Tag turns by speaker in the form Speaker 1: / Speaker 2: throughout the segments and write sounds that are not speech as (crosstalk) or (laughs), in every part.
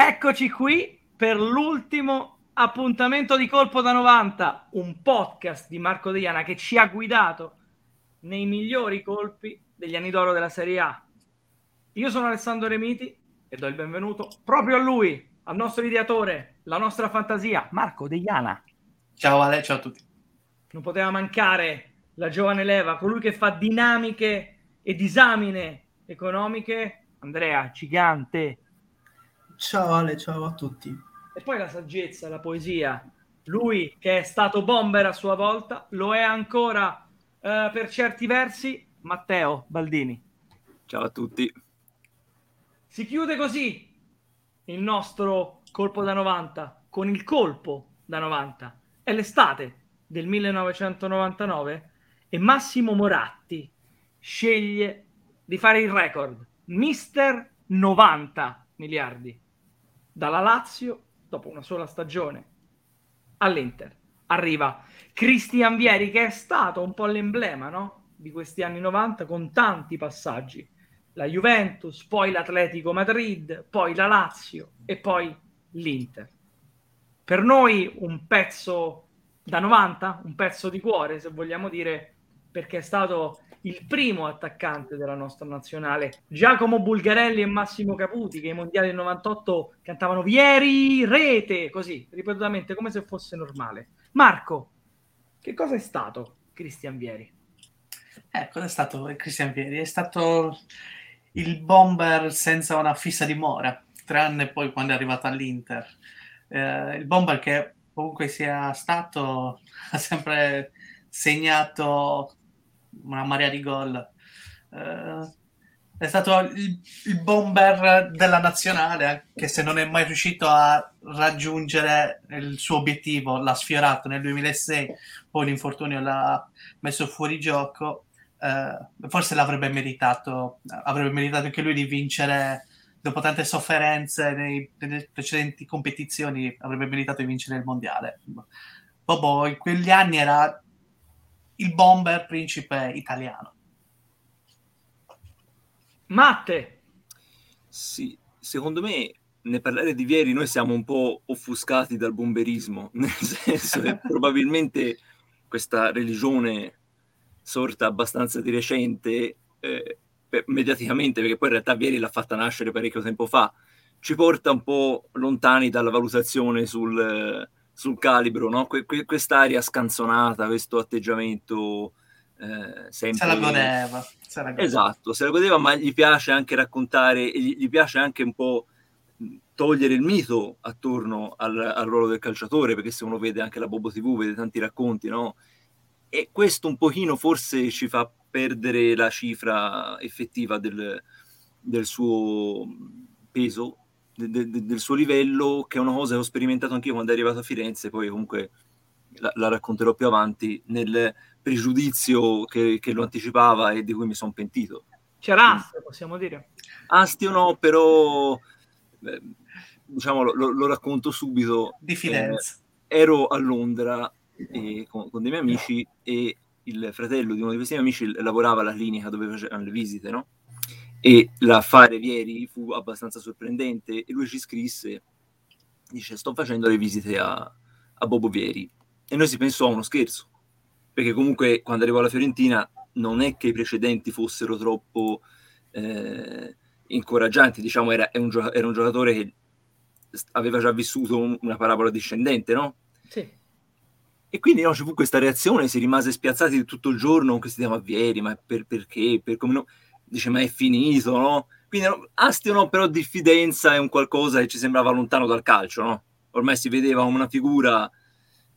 Speaker 1: Eccoci qui per l'ultimo appuntamento di Colpo da 90, un podcast di Marco Deiana che ci ha guidato nei migliori colpi degli anni d'oro della Serie A. Io sono Alessandro Remiti e do il benvenuto proprio a lui, al nostro ideatore, la nostra fantasia, Marco Deiana.
Speaker 2: Ciao Ale, ciao a tutti.
Speaker 1: Non poteva mancare la giovane leva, colui che fa dinamiche e disamine economiche, Andrea Gigante.
Speaker 3: Ciao Ale, ciao a tutti.
Speaker 1: E poi la saggezza, la poesia. Lui che è stato bomber a sua volta, lo è ancora eh, per certi versi, Matteo Baldini.
Speaker 4: Ciao a tutti.
Speaker 1: Si chiude così il nostro colpo da 90 con il colpo da 90. È l'estate del 1999 e Massimo Moratti sceglie di fare il record, mister 90 miliardi, dalla Lazio dopo una sola stagione all'Inter. Arriva Cristian Vieri che è stato un po' l'emblema no? di questi anni 90 con tanti passaggi. La Juventus, poi l'Atletico Madrid, poi la Lazio e poi l'Inter. Per noi un pezzo da 90, un pezzo di cuore, se vogliamo dire, perché è stato il primo attaccante della nostra nazionale. Giacomo Bulgarelli e Massimo Caputi, che ai mondiali del 98 cantavano Vieri, rete, così, ripetutamente, come se fosse normale. Marco, che cosa è stato Cristian Vieri?
Speaker 2: Eh, cosa è stato Cristian Vieri? È stato il bomber senza una fissa dimora, tranne poi quando è arrivato all'Inter. Eh, il bomber che comunque sia stato (laughs) ha sempre segnato una marea di gol. Uh, è stato il, il, bomber della nazionale, anche se non è mai riuscito a raggiungere il suo obiettivo, l'ha sfiorato nel 2006, poi l'infortunio l'ha messo fuori gioco. Uh, forse l'avrebbe meritato, avrebbe meritato anche lui di vincere dopo tante sofferenze nei, nelle precedenti competizioni, avrebbe meritato di vincere il mondiale. Bobo in quegli anni era il bomber principe italiano.
Speaker 1: Matte.
Speaker 4: Sì, secondo me nel parlare di Vieri noi siamo un po' offuscati dal bomberismo, (laughs) nel senso che probabilmente questa religione sorta abbastanza di recente, eh, mediaticamente, perché poi in realtà Vieri l'ha fatta nascere parecchio tempo fa, ci porta un po' lontani dalla valutazione sul, sul calibro, no? Que- que- quest'aria scanzonata, questo atteggiamento eh, sempre...
Speaker 2: Se la godeva. Se la godeva.
Speaker 4: Esatto, se la godeva, ma gli piace anche raccontare, gli, gli piace anche un po' togliere il mito attorno al, al, ruolo del calciatore, perché se uno vede anche la Bobo TV, vede tanti racconti, no? E questo un pochino forse ci fa perdere la cifra effettiva del, del suo peso de, de, del suo livello, che è una cosa che ho sperimentato anch'io quando è arrivato a Firenze, poi comunque la, la racconterò più avanti, nel pregiudizio che, che, lo anticipava e di cui mi sono pentito.
Speaker 1: C'era Astio, possiamo dire?
Speaker 4: Astio no, però eh, diciamo lo, lo, racconto subito.
Speaker 2: Di Firenze.
Speaker 4: Eh, ero a Londra e, con, con, dei miei amici e il fratello di uno di questi miei amici lavorava alla clinica dove facevano le visite, no? E l'affare Vieri fu abbastanza sorprendente e lui ci scrisse, dice sto facendo le visite a, a Bobo Vieri e noi si pensò a uno scherzo, perché comunque quando arrivò alla Fiorentina non è che i precedenti fossero troppo eh, incoraggianti, diciamo era, un, era, un, giocatore che aveva già vissuto un, una parabola discendente, no?
Speaker 1: Sì.
Speaker 4: E quindi no, ci fu questa reazione, si rimase spiazzati tutto il giorno con questi tema Vieri, ma per, perché? Per come no? Dice ma è finito, no? Quindi Astio no, però diffidenza è un qualcosa che ci sembrava lontano dal calcio, no? Ormai si vedeva come una figura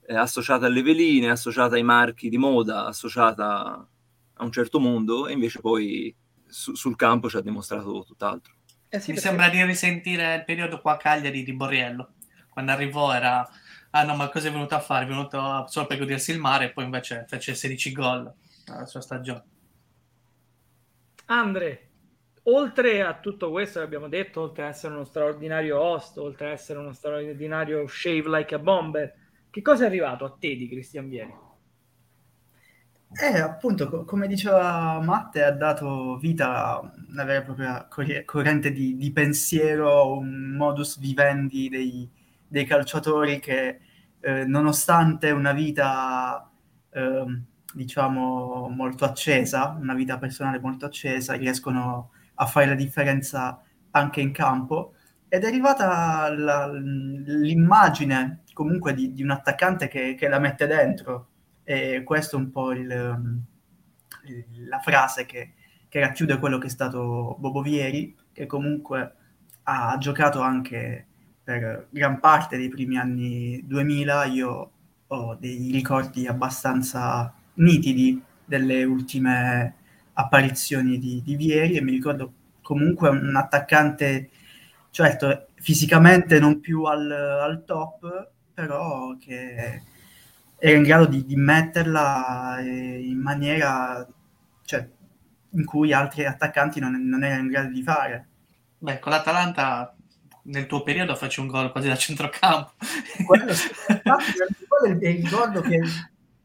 Speaker 4: eh, associata alle veline, associata ai marchi di moda, associata a un certo mondo e invece poi su, sul campo ci ha dimostrato tutt'altro.
Speaker 2: Eh sì, Mi perché... sembra di risentire il periodo qua a Cagliari di Borriello. Quando arrivò era, ah no ma cosa è venuto a fare? È venuto solo per godersi il mare e poi invece fece 16 gol nella sua stagione.
Speaker 1: Andre, oltre a tutto questo che abbiamo detto, oltre ad essere uno straordinario host, oltre ad essere uno straordinario shave like a bomber, che cosa è arrivato a te di Christian Vieri?
Speaker 3: Eh, appunto, co- come diceva Matte, ha dato vita a una vera e propria corri- corrente di, di pensiero, un modus vivendi dei, dei calciatori che, eh, nonostante una vita, ehm, diciamo, molto accesa, una vita personale molto accesa, riescono a fare la differenza anche in campo. Ed è arrivata la- l'immagine comunque di, di un attaccante che, che la mette dentro e questo è un po' il, la frase che, che, racchiude quello che è stato Bobo Vieri, che comunque ha giocato anche per gran parte dei primi anni 2000. Io ho dei ricordi abbastanza nitidi delle ultime apparizioni di, di Vieri e mi ricordo comunque un attaccante, certo, fisicamente non più al, al top, però che era in grado di, di metterla in maniera cioè, in cui altri attaccanti non, non, erano in grado di fare.
Speaker 2: Beh, con l'Atalanta nel tuo periodo fece un gol quasi da centrocampo.
Speaker 3: Quello, quello è il ricordo che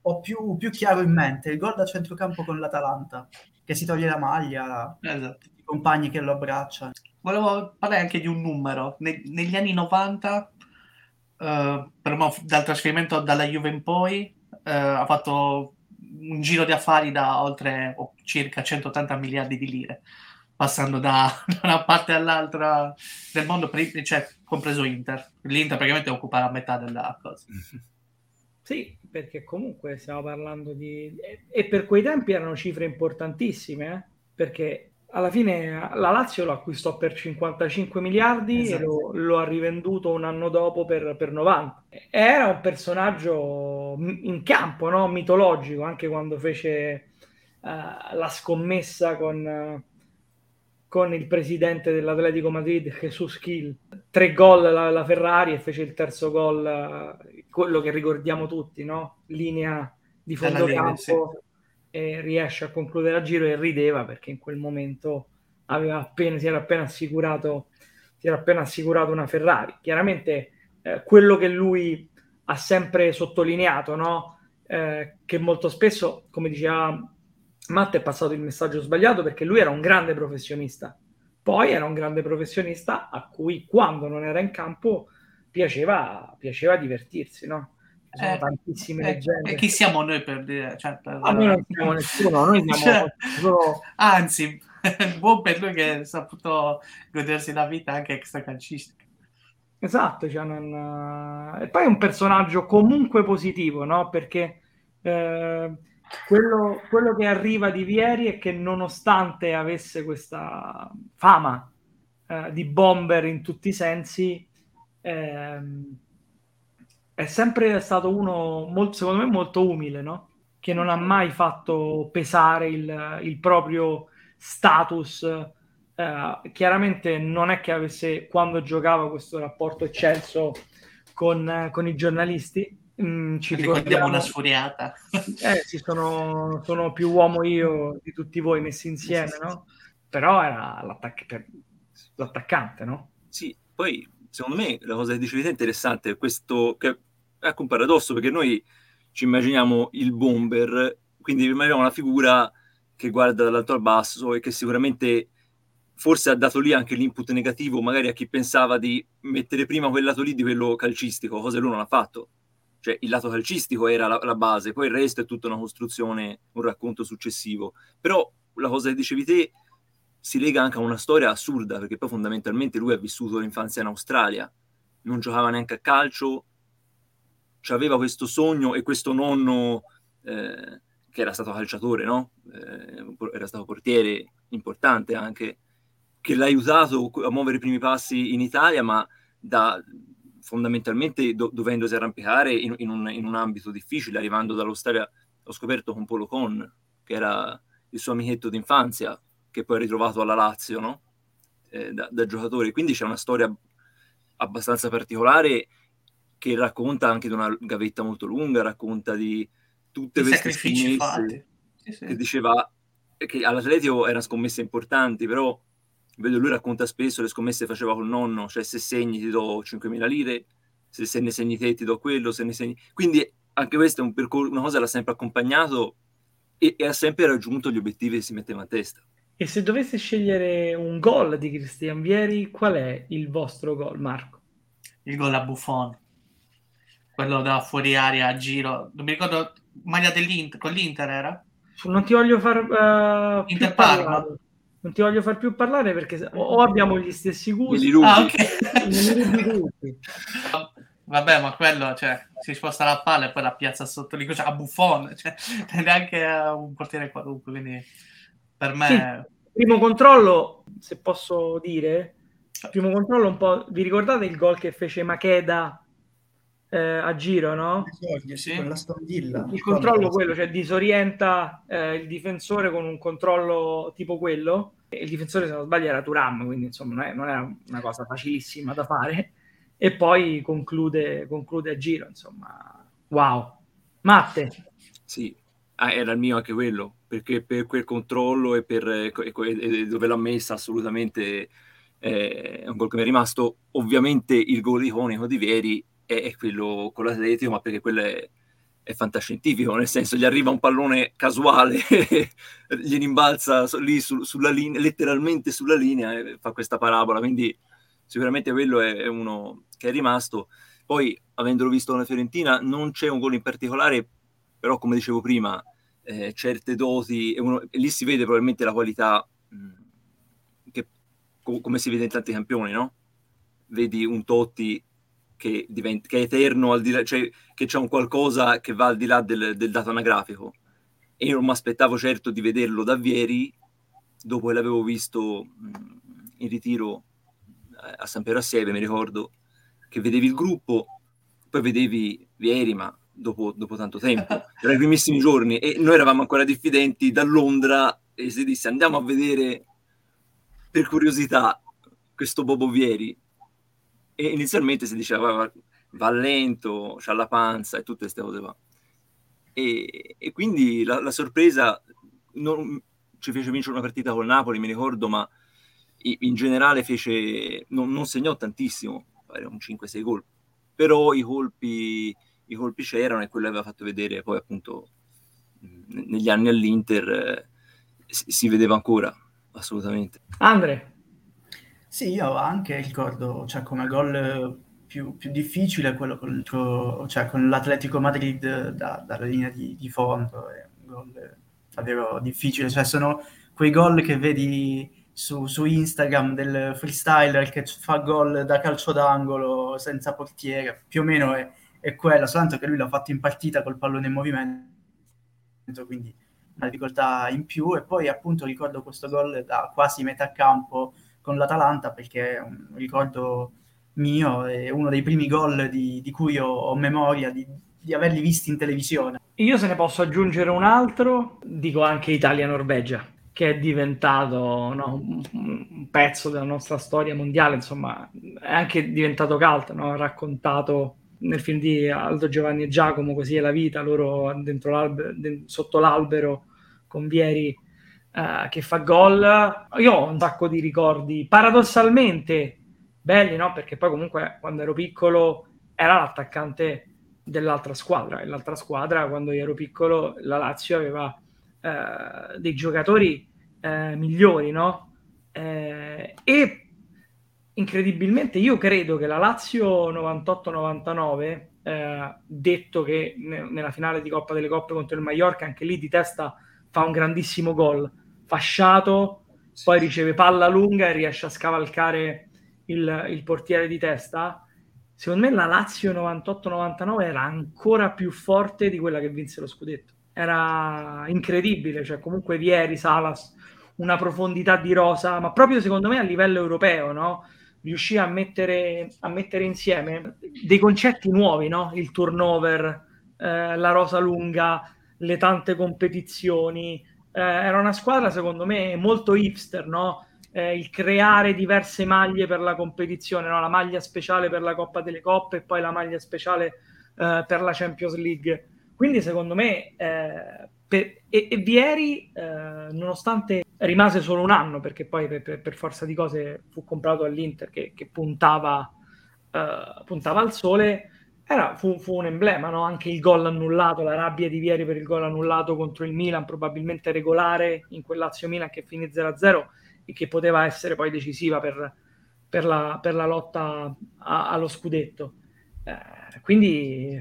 Speaker 3: ho più, più, chiaro in mente, il gol da centrocampo con l'Atalanta, che si toglie la maglia, esatto. i compagni che lo abbracciano.
Speaker 2: Volevo parlare anche di un numero. Ne, negli anni 90 Uh, per me, dal trasferimento dalla Juve in poi uh, ha fatto un giro di affari da oltre oh, circa 180 miliardi di lire, passando da, (laughs) da una parte all'altra del mondo, per, cioè compreso Inter. L'Inter praticamente occupa la metà della cosa.
Speaker 1: Sì, perché comunque stiamo parlando di... E per quei tempi erano cifre importantissime, eh? perché alla fine la Lazio lo acquistò per 55 miliardi esatto. e lo, lo, ha rivenduto un anno dopo per, per, 90. Era un personaggio in campo, no? mitologico, anche quando fece uh, la scommessa con, uh, con, il presidente dell'Atletico Madrid, Jesus Kill. Tre gol la, la Ferrari e fece il terzo gol, uh, quello che ricordiamo tutti, no? linea di fondo campo. Sì e riesce a concludere a giro e rideva perché in quel momento aveva appena, si era appena assicurato si era appena assicurato una Ferrari. Chiaramente eh, quello che lui ha sempre sottolineato, no? eh, che molto spesso, come diceva Matt, è passato il messaggio sbagliato perché lui era un grande professionista. Poi era un grande professionista a cui quando non era in campo piaceva, piaceva divertirsi, no? sono eh, tantissime eh, leggende.
Speaker 2: E chi siamo noi per dire? Cioè, per...
Speaker 1: Ah, noi non siamo nessuno, noi siamo cioè,
Speaker 2: solo... Anzi, (laughs) buon per lui che ha saputo godersi la vita anche extra calcistica.
Speaker 1: Esatto, cioè non... e poi è un personaggio comunque positivo, no? Perché eh, quello, quello, che arriva di Vieri è che nonostante avesse questa fama eh, di bomber in tutti i sensi, ehm, è sempre stato uno, molto, secondo me, molto umile, no? Che non ha mai fatto pesare il, il proprio status. Eh, chiaramente non è che avesse, quando giocava, questo rapporto eccelso con, con i giornalisti.
Speaker 2: Mm, ci ricordiamo una sfuriata.
Speaker 1: Eh, sì, sono, sono, più uomo io di tutti voi messi insieme, no? Però era l'attac- l'attaccante, no?
Speaker 4: Sì, poi secondo me la cosa che dicevi te è interessante, questo che è anche un paradosso perché noi ci immaginiamo il bomber, quindi immaginiamo una figura che guarda dall'alto al basso e che sicuramente forse ha dato lì anche l'input negativo magari a chi pensava di mettere prima quel lato lì di quello calcistico, cosa lui non ha fatto. Cioè il lato calcistico era la, la base, poi il resto è tutta una costruzione, un racconto successivo. Però la cosa che dicevi te si lega anche a una storia assurda, perché poi fondamentalmente lui ha vissuto l'infanzia in Australia, non giocava neanche a calcio, aveva questo sogno e questo nonno eh, che era stato calciatore, no? Eh, era stato portiere importante anche, che l'ha aiutato a muovere i primi passi in Italia, ma da, fondamentalmente do, dovendosi arrampicare in, in, un, in, un, ambito difficile, arrivando dall'Australia, ho scoperto con Polo Con, che era il suo amichetto d'infanzia, che poi ha ritrovato alla Lazio, no? eh, da, da giocatore. Quindi c'è una storia abbastanza particolare che racconta anche di una gavetta molto lunga, racconta di tutte
Speaker 2: I queste scommesse
Speaker 4: sì, sì. che diceva che all'Atletico erano scommesse importanti, però vedo lui racconta spesso le scommesse che faceva col nonno, cioè se segni ti do 5.000 lire, se, se ne segni te ti do quello, se ne segni... Quindi anche questo è un percorso, una cosa l'ha sempre accompagnato e, e ha sempre raggiunto gli obiettivi che si metteva a testa.
Speaker 1: E se dovesse scegliere un gol di Cristian Vieri, qual è il vostro gol, Marco?
Speaker 2: Il gol a Buffon. Quello da fuori aria a giro. Non mi ricordo, maglia dell'Inter, con l'Inter era?
Speaker 1: Non ti voglio far uh,
Speaker 2: Inter Parma.
Speaker 1: Non ti voglio far più parlare perché o abbiamo gli stessi gusti.
Speaker 2: Ah, ok. Vabbè, ma quello, cioè, si sposta la palla e poi la piazza sotto lì, cioè, a Buffon, cioè, (laughs) neanche a un portiere qualunque, quindi per me...
Speaker 1: Sì. Primo controllo, se posso dire, primo controllo un po'... Vi ricordate il gol che fece Makeda eh, a giro, no?
Speaker 3: Sì, con la stondilla.
Speaker 1: Il controllo quello, cioè disorienta eh, il difensore con un controllo tipo quello. E il difensore, se non sbaglio, era Turam, quindi insomma non, è, non era una cosa facilissima da fare. E poi conclude, conclude a giro, insomma. Wow. Matte.
Speaker 4: Sì, ah, era il mio anche quello, perché per quel controllo e per e, e dove l'ha messa assolutamente eh, è un gol che mi è rimasto. Ovviamente il gol iconico di Vieri è, è quello con l'Atletico, ma perché quello è, è fantascientifico, nel senso gli arriva un pallone casuale, (laughs) gli rimbalza lì su, sulla linea, letteralmente sulla linea e fa questa parabola, quindi sicuramente quello è, è uno che è rimasto. Poi, avendolo visto con la Fiorentina, non c'è un gol in particolare, però come dicevo prima, eh, certe doti, e, uno, e, lì si vede probabilmente la qualità mh, che, co- come si vede in tanti campioni, no? Vedi un Totti che, diventa, che è eterno, al di là, cioè che c'è un qualcosa che va al di là del, del dato anagrafico. E io non mi aspettavo certo di vederlo da Vieri, dopo che l'avevo visto in ritiro eh, a San Piero Assieve, mi ricordo, che vedevi il gruppo, poi vedevi Vieri, ma dopo, dopo tanto tempo, (laughs) erano i primissimi giorni, e noi eravamo ancora diffidenti da Londra e si disse andiamo a vedere per curiosità questo Bobo Vieri e inizialmente si diceva va, va lento, c'ha la panza e tutte queste cose qua. E, e quindi la, la sorpresa non, ci fece vincere una partita col Napoli, mi ricordo, ma in generale fece, non, non segnò tantissimo, un 5-6 gol, però i colpi, i colpi c'erano e quello aveva fatto vedere poi appunto negli anni all'Inter eh, si, si vedeva ancora, assolutamente.
Speaker 1: Andre,
Speaker 3: sì, io anche ricordo, cioè, come gol più, più difficile quello contro, cioè, con l'Atletico Madrid da, dalla linea di, di, fondo, è un gol davvero difficile, cioè sono quei gol che vedi su, su Instagram del freestyler che fa gol da calcio d'angolo senza portiere, più o meno è, è quella, soltanto che lui l'ha fatto in partita col pallone in movimento, quindi una difficoltà in più, e poi appunto ricordo questo gol da quasi metà campo con l'Atalanta perché è un ricordo mio, è uno dei primi gol di, di cui ho, ho memoria di, di, averli visti in televisione.
Speaker 1: Io se ne posso aggiungere un altro, dico anche Italia-Norvegia, che è diventato no, un pezzo della nostra storia mondiale, insomma, è anche diventato cult, no? raccontato nel film di Aldo Giovanni e Giacomo, così è la vita, loro l'albero, sotto l'albero con Vieri uh, che fa gol. Io ho un sacco di ricordi paradossalmente belli, no? Perché poi comunque quando ero piccolo era l'attaccante dell'altra squadra e l'altra squadra quando io ero piccolo la Lazio aveva uh, dei giocatori uh, migliori, no? e incredibilmente io credo che la Lazio 98-99 eh, detto che ne- nella finale di Coppa delle Coppe contro il Mallorca anche lì di testa fa un grandissimo gol fasciato, poi riceve palla lunga e riesce a scavalcare il, il portiere di testa. Secondo me la Lazio 98-99 era ancora più forte di quella che vinse lo scudetto. Era incredibile, cioè comunque Vieri, Salas, una profondità di rosa, ma proprio secondo me a livello europeo, no? Riuscì a mettere, a mettere insieme dei concetti nuovi, no? Il turnover, eh, la rosa lunga, le tante competizioni, eh, era una squadra secondo me molto hipster, no? Eh, il creare diverse maglie per la competizione, no? la maglia speciale per la Coppa delle Coppe e poi la maglia speciale eh, per la Champions League. Quindi secondo me eh, per, e, e, Vieri, eh, nonostante rimase solo un anno, perché poi per, per, forza di cose fu comprato all'Inter che, che puntava, eh, puntava al sole, era, fu, fu, un emblema, no? anche il gol annullato, la rabbia di Vieri per il gol annullato contro il Milan, probabilmente regolare in quell'Azio Milan che finì 0-0 e che poteva essere poi decisiva per, per, la, per la, lotta a, allo scudetto. Eh, quindi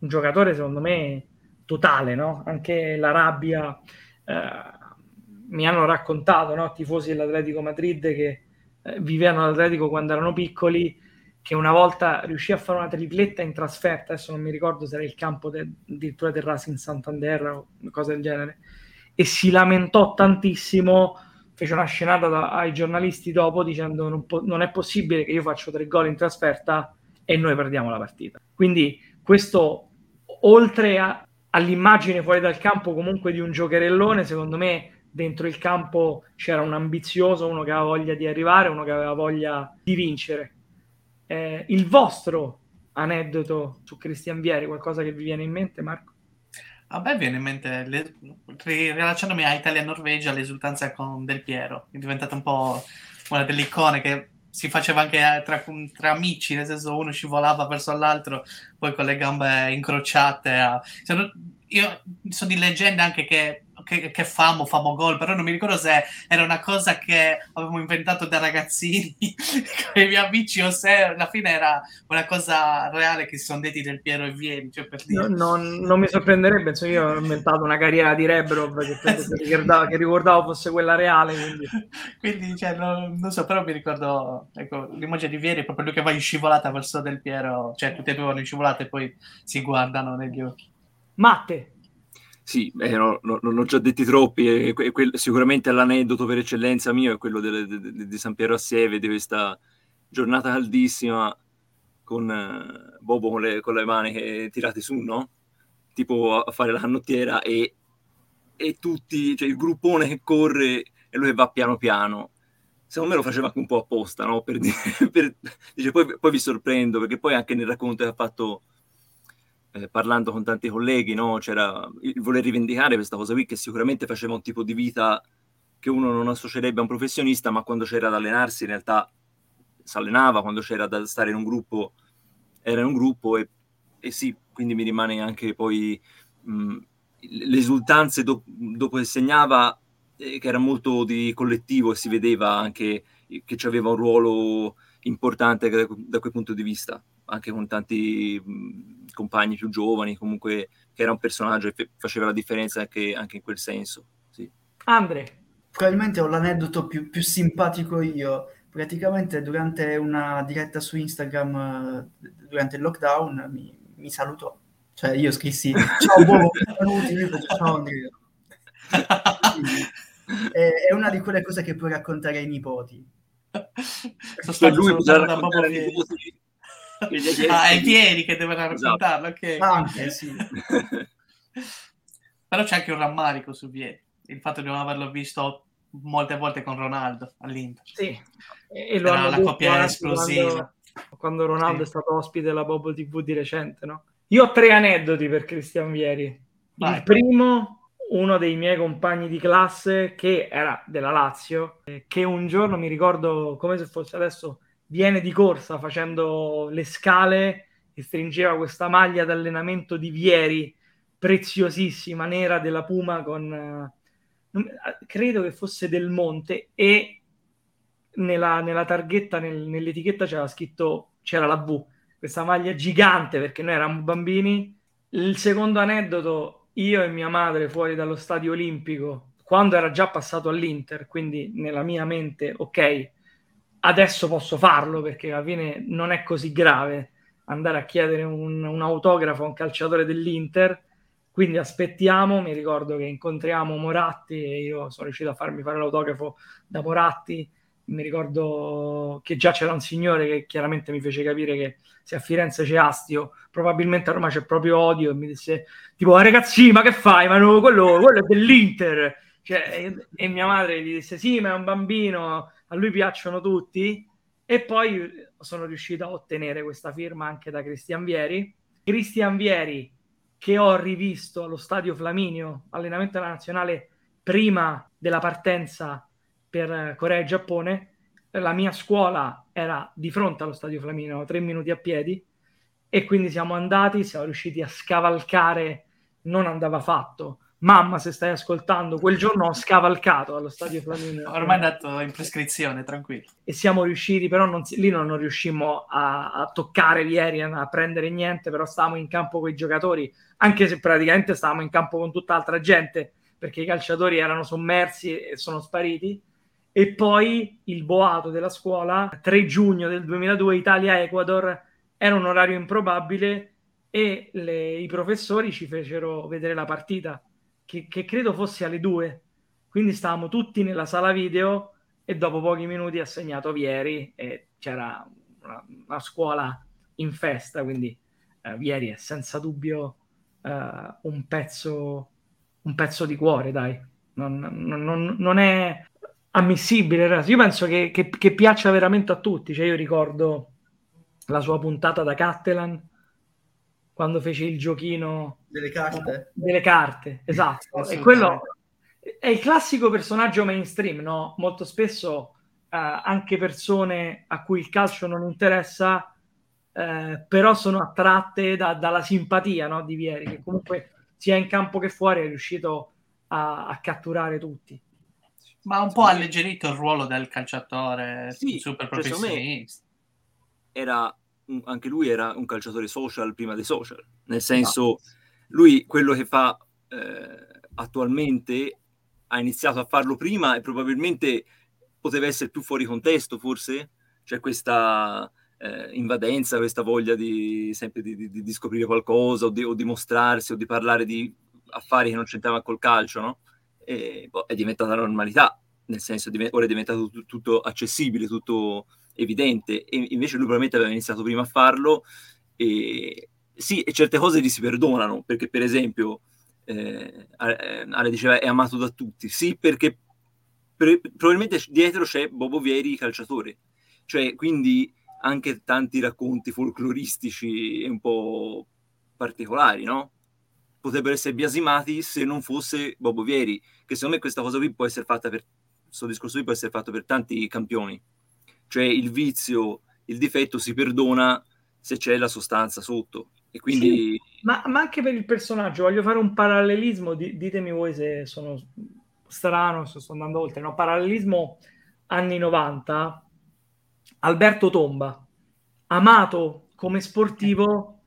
Speaker 1: un giocatore secondo me totale, no? anche la rabbia. Eh, mi hanno raccontato no? tifosi dell'Atletico Madrid che eh, vivevano all'Atletico quando erano piccoli che una volta riuscì a fare una tripletta in trasferta, adesso non mi ricordo se era il campo de, addirittura del Racing Santander o cose del genere, e si lamentò tantissimo, fece una scenata da, ai giornalisti dopo dicendo non, po- non, è possibile che io faccio tre gol in trasferta e noi perdiamo la partita. Quindi questo, oltre a, all'immagine fuori dal campo comunque di un giocherellone, secondo me dentro il campo c'era un ambizioso, uno che aveva voglia di arrivare, uno che aveva voglia di vincere eh, il vostro aneddoto su Cristian Vieri, qualcosa che vi viene in mente, Marco?
Speaker 2: A me viene in mente, le, rilacciandomi a Italia-Norvegia, l'esultanza con Del Piero, è diventata un po' una delle icone che si faceva anche tra, tra, amici, nel senso uno scivolava verso l'altro, poi con le gambe incrociate. A... Io so di leggende anche che che, che, famo, famo gol, però non mi ricordo se era una cosa che avevamo inventato da ragazzini (laughs) con i miei amici o se alla fine era una cosa reale che si sono detti del Piero e Vieri. Cioè per
Speaker 1: dire. No, no, non mi sorprenderebbe, insomma, io ho inventato una carriera di Rebrov che, (laughs) che, ricordavo, che ricordavo fosse quella reale. Quindi, (laughs)
Speaker 2: quindi cioè, non, non, so, però mi ricordo ecco, l'immagine di Vieri è proprio lui che va in scivolata verso Del Piero, cioè tutti e due vanno in scivolata e poi si guardano negli occhi.
Speaker 1: Matte,
Speaker 4: sì, eh, no, no, non ho già detti troppi, e, e quel, sicuramente l'aneddoto per eccellenza mio è quello delle, de, de, di San Piero a Seve, di questa giornata caldissima con eh, Bobo con le, con le maniche tirate su, no? Tipo a, fare la canottiera e, e tutti, cioè il gruppone che corre e lui va piano piano. Secondo me lo faceva anche un po' apposta, no? Per dire, (laughs) per, dice, poi, poi vi sorprendo, perché poi anche nel racconto che ha fatto eh, parlando con tanti colleghi, no? c'era il voler rivendicare questa cosa qui che sicuramente faceva un tipo di vita che uno non associerebbe a un professionista, ma quando c'era da allenarsi in realtà si allenava, quando c'era da stare in un gruppo era in un gruppo e, e sì, quindi mi rimane anche poi mh, le esultanze do, dopo che segnava eh, che era molto di collettivo e si vedeva anche che aveva un ruolo importante da, da quel punto di vista, anche con tanti mh, compagni più giovani, comunque che era un personaggio e faceva la differenza anche, anche in quel senso. Sì.
Speaker 1: Andre.
Speaker 3: Probabilmente ho l'aneddoto più, più simpatico io. Praticamente durante una diretta su Instagram, durante il lockdown, mi, mi salutò. Cioè io scrissi ciao Bobo, benvenuti, ciao Andrea. è, è una di quelle cose che puoi raccontare ai nipoti.
Speaker 2: Sono stato, lui sono stato da Bobo che ah, è Pieri che deve raccontarlo, esatto. ok.
Speaker 3: Anche, (laughs) sì.
Speaker 2: Però c'è anche un rammarico su Vieri, il fatto di non averlo visto molte volte con Ronaldo all'Inter.
Speaker 1: Sì, e lo Era
Speaker 2: la coppia esplosiva.
Speaker 1: Quando, quando Ronaldo sì. è stato ospite della Bobo TV di recente, no? Io ho tre aneddoti per Cristian Vieri. Vai. Il primo, uno dei miei compagni di classe che era della Lazio, che un giorno mi ricordo come se fosse adesso viene di corsa facendo le scale e stringeva questa maglia d'allenamento di Vieri preziosissima, nera della Puma con uh, credo che fosse del Monte e nella, nella targhetta, nel, nell'etichetta c'era scritto c'era la V, questa maglia gigante perché noi eravamo bambini. Il secondo aneddoto, io e mia madre fuori dallo stadio olimpico, quando era già passato all'Inter, quindi nella mia mente, ok, adesso posso farlo perché alla fine non è così grave andare a chiedere un, un autografo a un calciatore dell'Inter. Quindi aspettiamo, mi ricordo che incontriamo Moratti e io sono riuscito a farmi fare l'autografo da Moratti. Mi ricordo che già c'era un signore che chiaramente mi fece capire che se a Firenze c'è astio, probabilmente a Roma c'è proprio odio e mi disse tipo ah, ragazzi ma che fai? Ma no, quello, quello è dell'Inter. Cioè, e, e mia madre gli disse sì ma è un bambino, a lui piacciono tutti e poi sono riuscito a ottenere questa firma anche da Cristian Vieri. Cristian Vieri che ho rivisto allo Stadio Flaminio, allenamento della nazionale prima della partenza per Corea e Giappone. La mia scuola era di fronte allo Stadio Flaminio, tre minuti a piedi e quindi siamo andati, siamo riusciti a scavalcare, non andava fatto. Mamma, se stai ascoltando, quel giorno ho scavalcato allo stadio Flaminio. (laughs)
Speaker 2: Ormai è andato in prescrizione, tranquillo.
Speaker 1: E siamo riusciti, però non, lì non, non riuscimmo a, a, toccare Vieri, a prendere niente, però stavamo in campo con i giocatori, anche se praticamente stavamo in campo con tutta altra gente, perché i calciatori erano sommersi e sono spariti. E poi il boato della scuola, 3 giugno del 2002, Italia-Ecuador, era un orario improbabile e le, i professori ci fecero vedere la partita che, che credo fosse alle 2. Quindi stavamo tutti nella sala video e dopo pochi minuti ha segnato Vieri e c'era una, una scuola in festa, quindi eh, Vieri è senza dubbio eh, un, pezzo, un pezzo di cuore, dai. Non, non, non è ammissibile. Io penso che, che, che, piaccia veramente a tutti. Cioè, io ricordo la sua puntata da Cattelan quando fece il giochino
Speaker 3: delle carte.
Speaker 1: Delle carte, esatto. E quello è il classico personaggio mainstream, no? Molto spesso eh, anche persone a cui il calcio non interessa, eh, però sono attratte da, dalla simpatia no? di Vieri, che comunque sia in campo che fuori è riuscito a, a catturare tutti.
Speaker 2: Ma un po' alleggerito il ruolo del calciatore sì, super cioè, professionista.
Speaker 4: Era anche lui era un calciatore social prima dei social, nel senso no. lui quello che fa eh, attualmente ha iniziato a farlo prima e probabilmente poteva essere più fuori contesto forse, c'è questa eh, invadenza, questa voglia di sempre di, di, di scoprire qualcosa o di, o di, mostrarsi o di parlare di affari che non c'entravano col calcio, no? E, boh, è diventata normalità, nel senso ora è diventato tutto, tutto accessibile, tutto evidente, e invece lui probabilmente aveva iniziato prima a farlo. E sì, e certe cose gli si perdonano, perché per esempio eh, Ale diceva è amato da tutti, sì, perché pre- probabilmente dietro c'è Bobo Vieri, calciatore, cioè quindi anche tanti racconti folcloristici un po' particolari, no? Potrebbero essere biasimati se non fosse Bobo Vieri, che secondo me questa cosa qui può essere fatta per, questo discorso qui può essere fatto per tanti campioni cioè il vizio, il difetto si perdona se c'è la sostanza sotto. E quindi...
Speaker 1: Sì, ma, ma, anche per il personaggio, voglio fare un parallelismo, di, ditemi voi se sono strano, se sto andando oltre, no? Parallelismo anni 90, Alberto Tomba, amato come sportivo,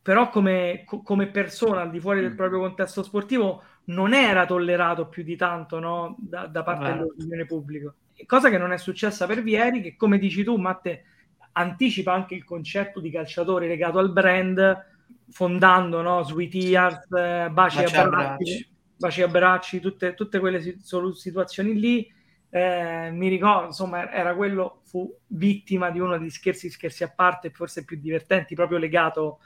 Speaker 1: però come, co- come persona al di fuori del mm. proprio contesto sportivo non era tollerato più di tanto no? da, da parte dell'opinione pubblica cosa che non è successa per Vieri, che come dici tu, Matte, anticipa anche il concetto di calciatore legato al brand, fondando no, Sweet Ears, eh, Baci, Baci Abbracci, Baci Abbracci, tutte, tutte quelle situazioni lì. Eh, mi ricordo, insomma, era quello, fu vittima di uno degli scherzi, scherzi a parte, forse più divertenti, proprio legato,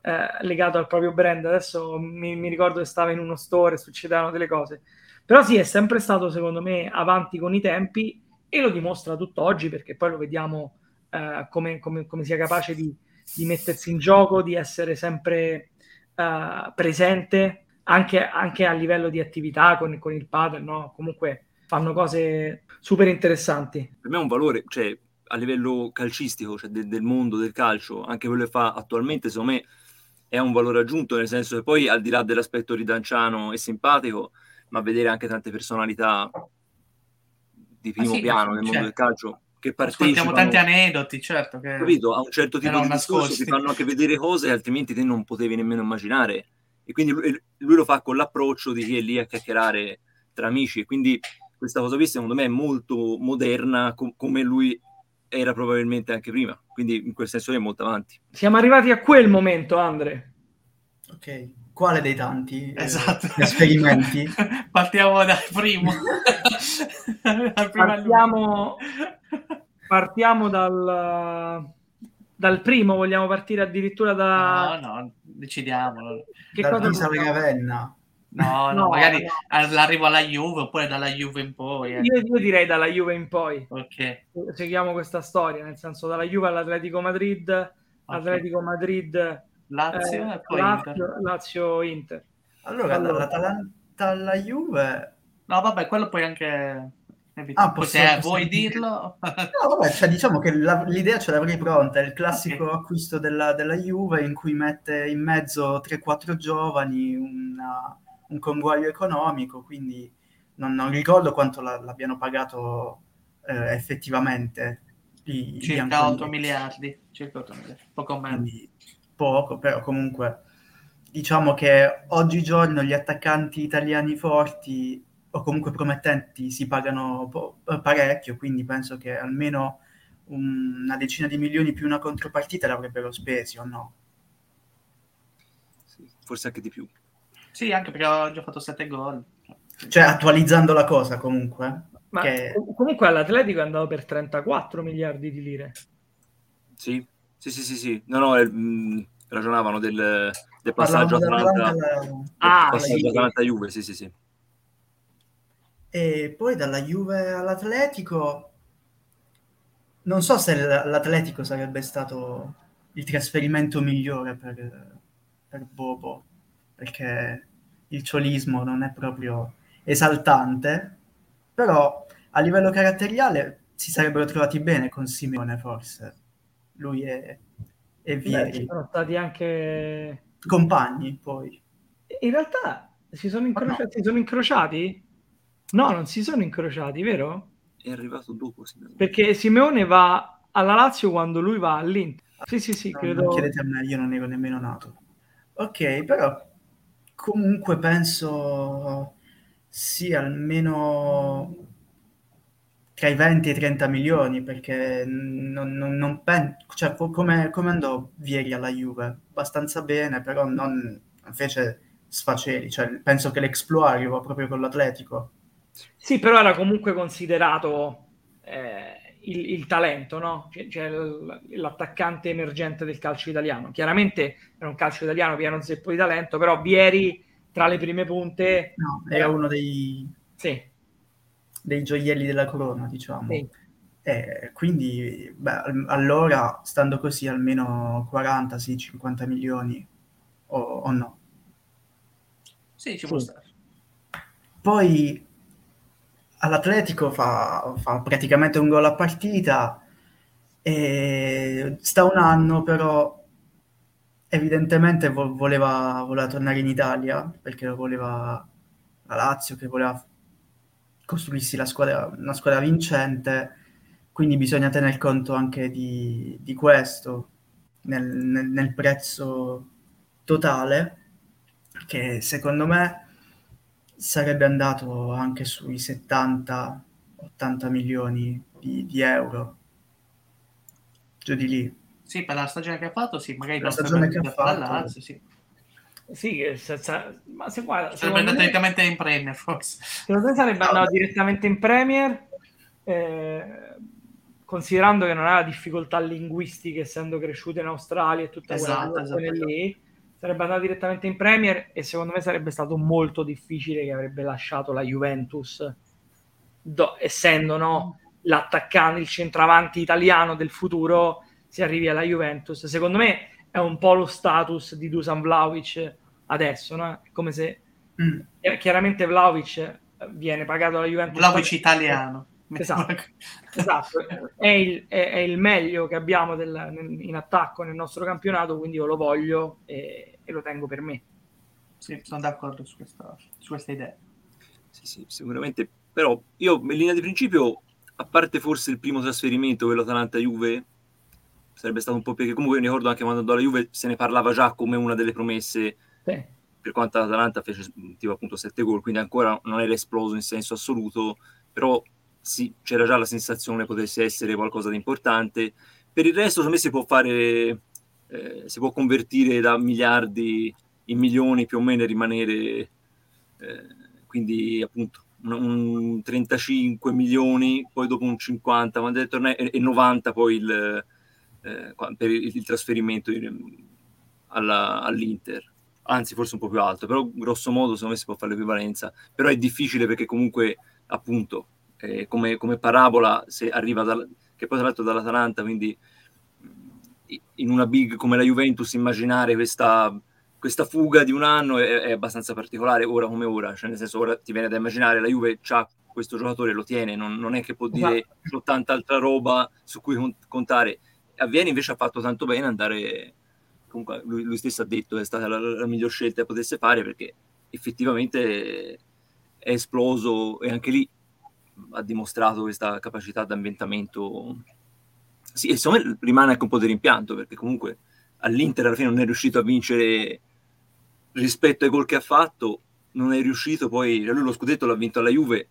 Speaker 1: eh, legato al proprio brand. Adesso mi, mi ricordo che stava in uno store succedevano delle cose. Però sì, è sempre stato secondo me avanti con i tempi e lo dimostra tutt'oggi perché poi lo vediamo eh, come, come, come, sia capace di, di, mettersi in gioco, di essere sempre eh, presente anche, anche, a livello di attività con, con il padre, no? comunque fanno cose super interessanti.
Speaker 4: Per me è un valore, cioè a livello calcistico, cioè del, del mondo del calcio, anche quello che fa attualmente, secondo me è un valore aggiunto, nel senso che poi al di là dell'aspetto ridanciano e simpatico, ma vedere anche tante personalità di primo sì, piano nel mondo certo. del calcio che partecipano. Ascoltiamo
Speaker 2: tanti aneddoti, certo. Che
Speaker 4: capito, a un certo tipo di discorso ti fanno anche vedere cose che altrimenti te non potevi nemmeno immaginare. E quindi lui, lui lo fa con l'approccio di chi è lì a chiacchierare tra amici. E quindi questa cosa qui secondo me è molto moderna com- come lui era probabilmente anche prima. Quindi in quel senso è molto avanti.
Speaker 1: Siamo arrivati a quel momento, Andre.
Speaker 3: Ok quale dei tanti
Speaker 2: esatto.
Speaker 3: eh, esperimenti? (laughs)
Speaker 2: Partiamo dal primo. (laughs)
Speaker 1: partiamo, partiamo dal, dal, primo, vogliamo partire addirittura da...
Speaker 2: No, no, decidiamo.
Speaker 3: Che da cosa Pisa Ravenna.
Speaker 2: No, no, no, magari no. l'arrivo alla Juve oppure dalla Juve in poi.
Speaker 1: Eh. Io, io, direi dalla Juve in poi.
Speaker 2: Ok.
Speaker 1: Seguiamo questa storia, nel senso dalla Juve all'Atletico Madrid, okay. Atletico Madrid
Speaker 2: Lazio,
Speaker 1: eh, poi Lazio, Inter. Lazio Inter.
Speaker 3: Allora, allora, dall'Atalanta alla Juve...
Speaker 2: No, vabbè, quello poi anche...
Speaker 3: Ah, posso-
Speaker 2: Se
Speaker 3: posso
Speaker 2: vuoi dirlo?
Speaker 3: No, vabbè, cioè, diciamo che la- l'idea ce l'avrei pronta, è il classico
Speaker 2: Ok.
Speaker 3: acquisto della, della Juve in cui mette in mezzo 3-4 giovani, una- un conguaglio economico, quindi non, non ricordo quanto la- l'abbiano pagato eh, effettivamente i, i
Speaker 2: circa
Speaker 3: bianconeri.
Speaker 2: 8 miliardi, circa 8 miliardi, poco meno.
Speaker 3: quindi poco, però comunque diciamo che oggigiorno gli attaccanti italiani forti o comunque promettenti si pagano po- eh, parecchio, quindi penso che almeno un- una decina di milioni più una contropartita l'avrebbero spesi o no?
Speaker 4: Sì, forse anche di più.
Speaker 2: Sì, anche perché ho già fatto 7 gol.
Speaker 3: Cioè attualizzando la cosa comunque.
Speaker 1: Ma
Speaker 3: che-
Speaker 1: com- comunque all'Atletico è andato per 34 miliardi di lire.
Speaker 4: Sì, sì, sì, sì, sì. No, no, mh, ragionavano del, del passaggio Atalanta,
Speaker 1: Ah,
Speaker 4: passaggio
Speaker 1: sì.
Speaker 4: Atalanta-Juve, sì, sì, sì.
Speaker 3: E poi dalla Juve all'Atletico, non so se l'Atletico sarebbe stato il trasferimento migliore per, per Bobo, perché il ciolismo non è proprio esaltante, però a livello caratteriale si sarebbero trovati bene con Simeone forse, lui e, e
Speaker 1: Beh, ci
Speaker 3: Vieri,
Speaker 1: sono stati anche...
Speaker 3: compagni poi.
Speaker 1: In realtà si sono, incroci-
Speaker 3: no.
Speaker 1: si sono incrociati? No, non si sono incrociati, vero?
Speaker 4: È arrivato dopo, sì.
Speaker 1: Perché Simeone va alla Lazio quando lui va all'Inter. Sì, sì, sì,
Speaker 3: No,
Speaker 1: credo...
Speaker 3: Non chiedete a me, io non ero nemmeno nato. Ok, però comunque penso sia almeno tra i 20 e i 30 milioni, perché non, non, non pen- cioè, co- come, come andò Vieri alla Juve? Abbastanza bene, però non fece sfaceli, cioè, penso che l'exploit arrivò proprio con l'Atletico.
Speaker 1: Sì, però era comunque considerato eh, il, il talento, no? Cioè, cioè l'attaccante emergente del calcio italiano. Chiaramente era un calcio italiano pieno zeppo di talento, però Vieri tra le prime punte...
Speaker 3: No, era uno dei,
Speaker 1: Sì,
Speaker 3: dei gioielli della corona, diciamo.
Speaker 1: sì.
Speaker 3: E quindi, beh, al- allora, stando così, almeno 40, sì, 50 milioni o, o no.
Speaker 2: Sì, ci può
Speaker 1: Sì.
Speaker 2: stare.
Speaker 3: Poi all'Atletico fa, fa praticamente un gol a partita e sta un anno, però evidentemente vo- voleva, voleva tornare in Italia perché lo voleva la Lazio, che voleva costruirsi la squadra, una squadra vincente, quindi bisogna tener conto anche di, di questo nel, nel- nel prezzo totale, che secondo me sarebbe andato anche sui 70-80 milioni di, di euro, giù di lì.
Speaker 2: Sì, per la stagione che ha fatto, sì, magari
Speaker 3: La
Speaker 2: non
Speaker 3: stagione che ha fatto.
Speaker 2: Lazio, sì.
Speaker 1: Sì, che se- se- ma se guarda,
Speaker 2: Sarebbe andato
Speaker 1: me,
Speaker 2: direttamente in Premier, forse.
Speaker 1: secondo me sarebbe andato direttamente in Premier, eh, considerando che non aveva difficoltà linguistiche essendo cresciuto in Australia e tutta quella
Speaker 2: Esatto,
Speaker 1: situazione
Speaker 2: esatto.
Speaker 1: lì, sarebbe andato direttamente in Premier e secondo me sarebbe stato molto difficile che avrebbe lasciato la Juventus, do- essendo no, l'attaccante, il centravanti italiano del futuro, si arrivi alla Juventus. Secondo me è un po' lo status di Dusan Vlaovic adesso, no? È come se
Speaker 3: Mm.
Speaker 1: eh, chiaramente Vlaovic eh, viene pagato alla Juventus.
Speaker 2: Vlaovic italiano.
Speaker 1: Esatto. (laughs) Esatto, è il, è- è il meglio che abbiamo del- in attacco nel nostro campionato, quindi io lo voglio e, e lo tengo per me.
Speaker 2: Sì, sono d'accordo su questa, su questa idea.
Speaker 4: Sì, sì, sicuramente. Però io in linea di principio, a parte forse il primo trasferimento, quello Atalanta-Juve, sarebbe stato un po' perché comunque mi ricordo anche quando andò alla Juve se ne parlava già come una delle promesse
Speaker 1: Sì.
Speaker 4: per quanto l'Atalanta fece tipo appunto 7 gol, quindi ancora non era esploso in senso assoluto, però sì, c'era già la sensazione potesse essere qualcosa di importante. Per il resto, secondo me si può fare, eh, si può convertire da miliardi in milioni più o meno e rimanere, eh, quindi appunto un, un 35 milioni, poi dopo un 50 quando è tornato, e, e 90 poi il, eh, per il, il trasferimento in- alla- all'Inter anzi forse un po' più alto, però grosso modo secondo me si può fare l'equivalenza, però è difficile perché comunque appunto eh, come, come parabola se arriva dal, che poi tra l'altro dall'Atalanta, quindi in una big come la Juventus immaginare questa, questa fuga di un anno è, è abbastanza particolare ora come ora, cioè nel senso ora ti viene da immaginare la Juve ha questo giocatore lo tiene, non, non è che può dire esatto. tanta altra roba su cui contare. A Vieni invece ha fatto tanto bene andare, comunque lui, lui stesso ha detto che è stata la, la miglior scelta che potesse fare perché effettivamente è esploso e anche lì ha dimostrato questa capacità di ambientamento. Sì, e secondo me rimane anche un po' di rimpianto perché comunque all'Inter alla fine non è riuscito a vincere rispetto ai gol che ha fatto, non è riuscito poi, lui lo scudetto l'ha vinto alla Juve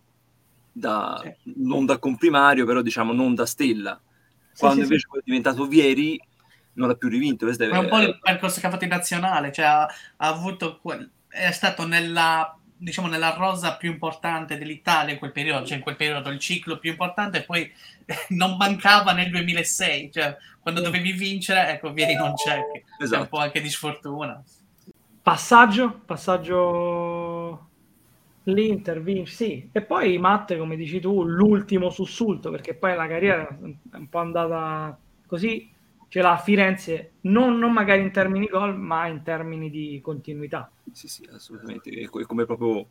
Speaker 4: da, non da comprimario, però diciamo non da stella. Quando sì, invece sì. è diventato Vieri non l'ha più rivinto.
Speaker 2: È un po' il percorso che ha fatto in nazionale, cioè ha, ha avuto, è stato nella diciamo nella rosa più importante dell'Italia in quel periodo, cioè in quel periodo il ciclo più importante, poi (laughs) non mancava nel 2006, cioè quando dovevi vincere, ecco, Vieri non c'è, esatto. è un esatto. po' anche di sfortuna.
Speaker 1: Passaggio, passaggio l'Inter vince, sì, e poi Matte, come dici tu, l'ultimo sussulto, perché poi la carriera è un po' andata così, ce l'ha a Firenze, non, non magari in termini gol, ma in termini di continuità.
Speaker 4: Sì, sì, assolutamente. E come proprio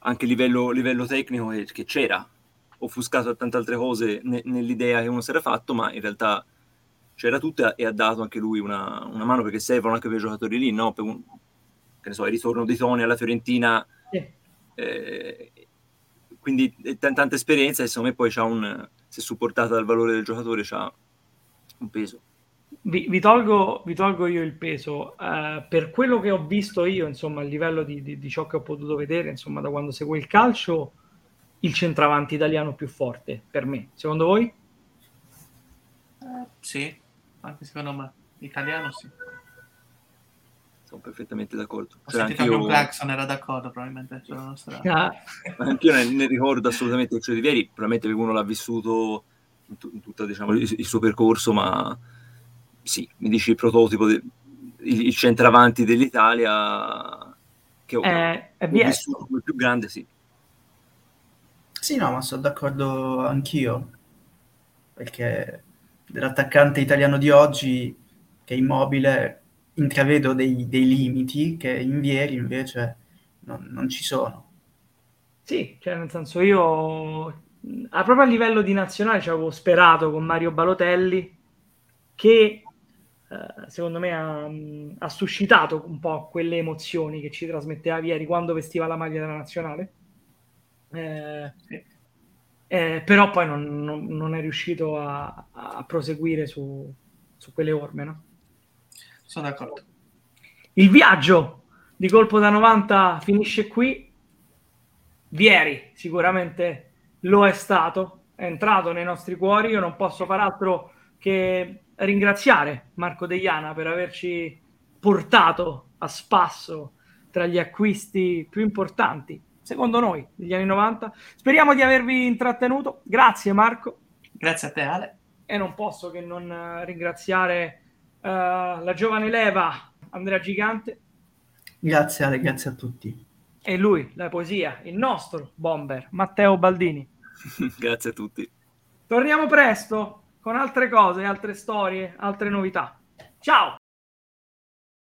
Speaker 4: anche a livello, livello tecnico che c'era, offuscato da tante altre cose ne, nell'idea che uno si era fatto, ma in realtà c'era tutta e ha dato anche lui una, una mano perché servono anche per i giocatori lì, no? Per un, che ne so, il ritorno di Tony alla Fiorentina. Sì. Eh, quindi t- tanta esperienza e secondo me poi c'ha un, se supportata dal valore del giocatore, c'ha un peso.
Speaker 1: Vi, vi, tolgo, vi, tolgo, io il peso. Uh, per quello che ho visto io, insomma, a livello di, di, di, ciò che ho potuto vedere, insomma, da quando seguo il calcio, il centravanti italiano più forte per me. Secondo voi?
Speaker 2: Uh, sì, anche secondo me. Italiano sì.
Speaker 4: Sono perfettamente d'accordo.
Speaker 2: Ho cioè, anch'io... Claxon era d'accordo probabilmente. Cioè,
Speaker 4: ah. anch'io ne, ne, ricordo assolutamente il Cio di Vieri, probabilmente uno l'ha vissuto in, t- in tutto diciamo, il, il suo percorso, ma sì, mi dici il prototipo, de, il, il centravanti dell'Italia che ho, eh, ho vissuto come più grande, sì.
Speaker 3: Sì, no, ma sono d'accordo anch'io, perché dell'attaccante italiano di oggi, che è immobile, intravedo dei, dei limiti che in Vieri invece non, non ci sono.
Speaker 1: Sì, cioè nel senso io a proprio a livello di nazionale ci avevo sperato con Mario Balotelli che eh, secondo me ha, ha, suscitato un po' quelle emozioni che ci trasmetteva Vieri quando vestiva la maglia della nazionale. Eh, eh, però poi non, non, non, è riuscito a, a proseguire su, su, quelle orme. No?
Speaker 2: Sono d'accordo.
Speaker 1: Il viaggio di colpo da 90 finisce qui. Vieri sicuramente lo è stato, è entrato nei nostri cuori. Io non posso far altro che ringraziare Marco Deiana per averci portato a spasso tra gli acquisti più importanti, secondo noi, degli anni 90. Speriamo di avervi intrattenuto. Grazie Marco.
Speaker 2: Grazie a te Ale.
Speaker 1: E non posso che non ringraziare uh, la giovane leva Andrea Gigante.
Speaker 3: Grazie Ale, grazie a tutti.
Speaker 1: E lui, la poesia, il nostro bomber, Matteo Baldini. (laughs)
Speaker 4: grazie a tutti.
Speaker 1: Torniamo presto con altre cose, altre storie, altre novità. Ciao!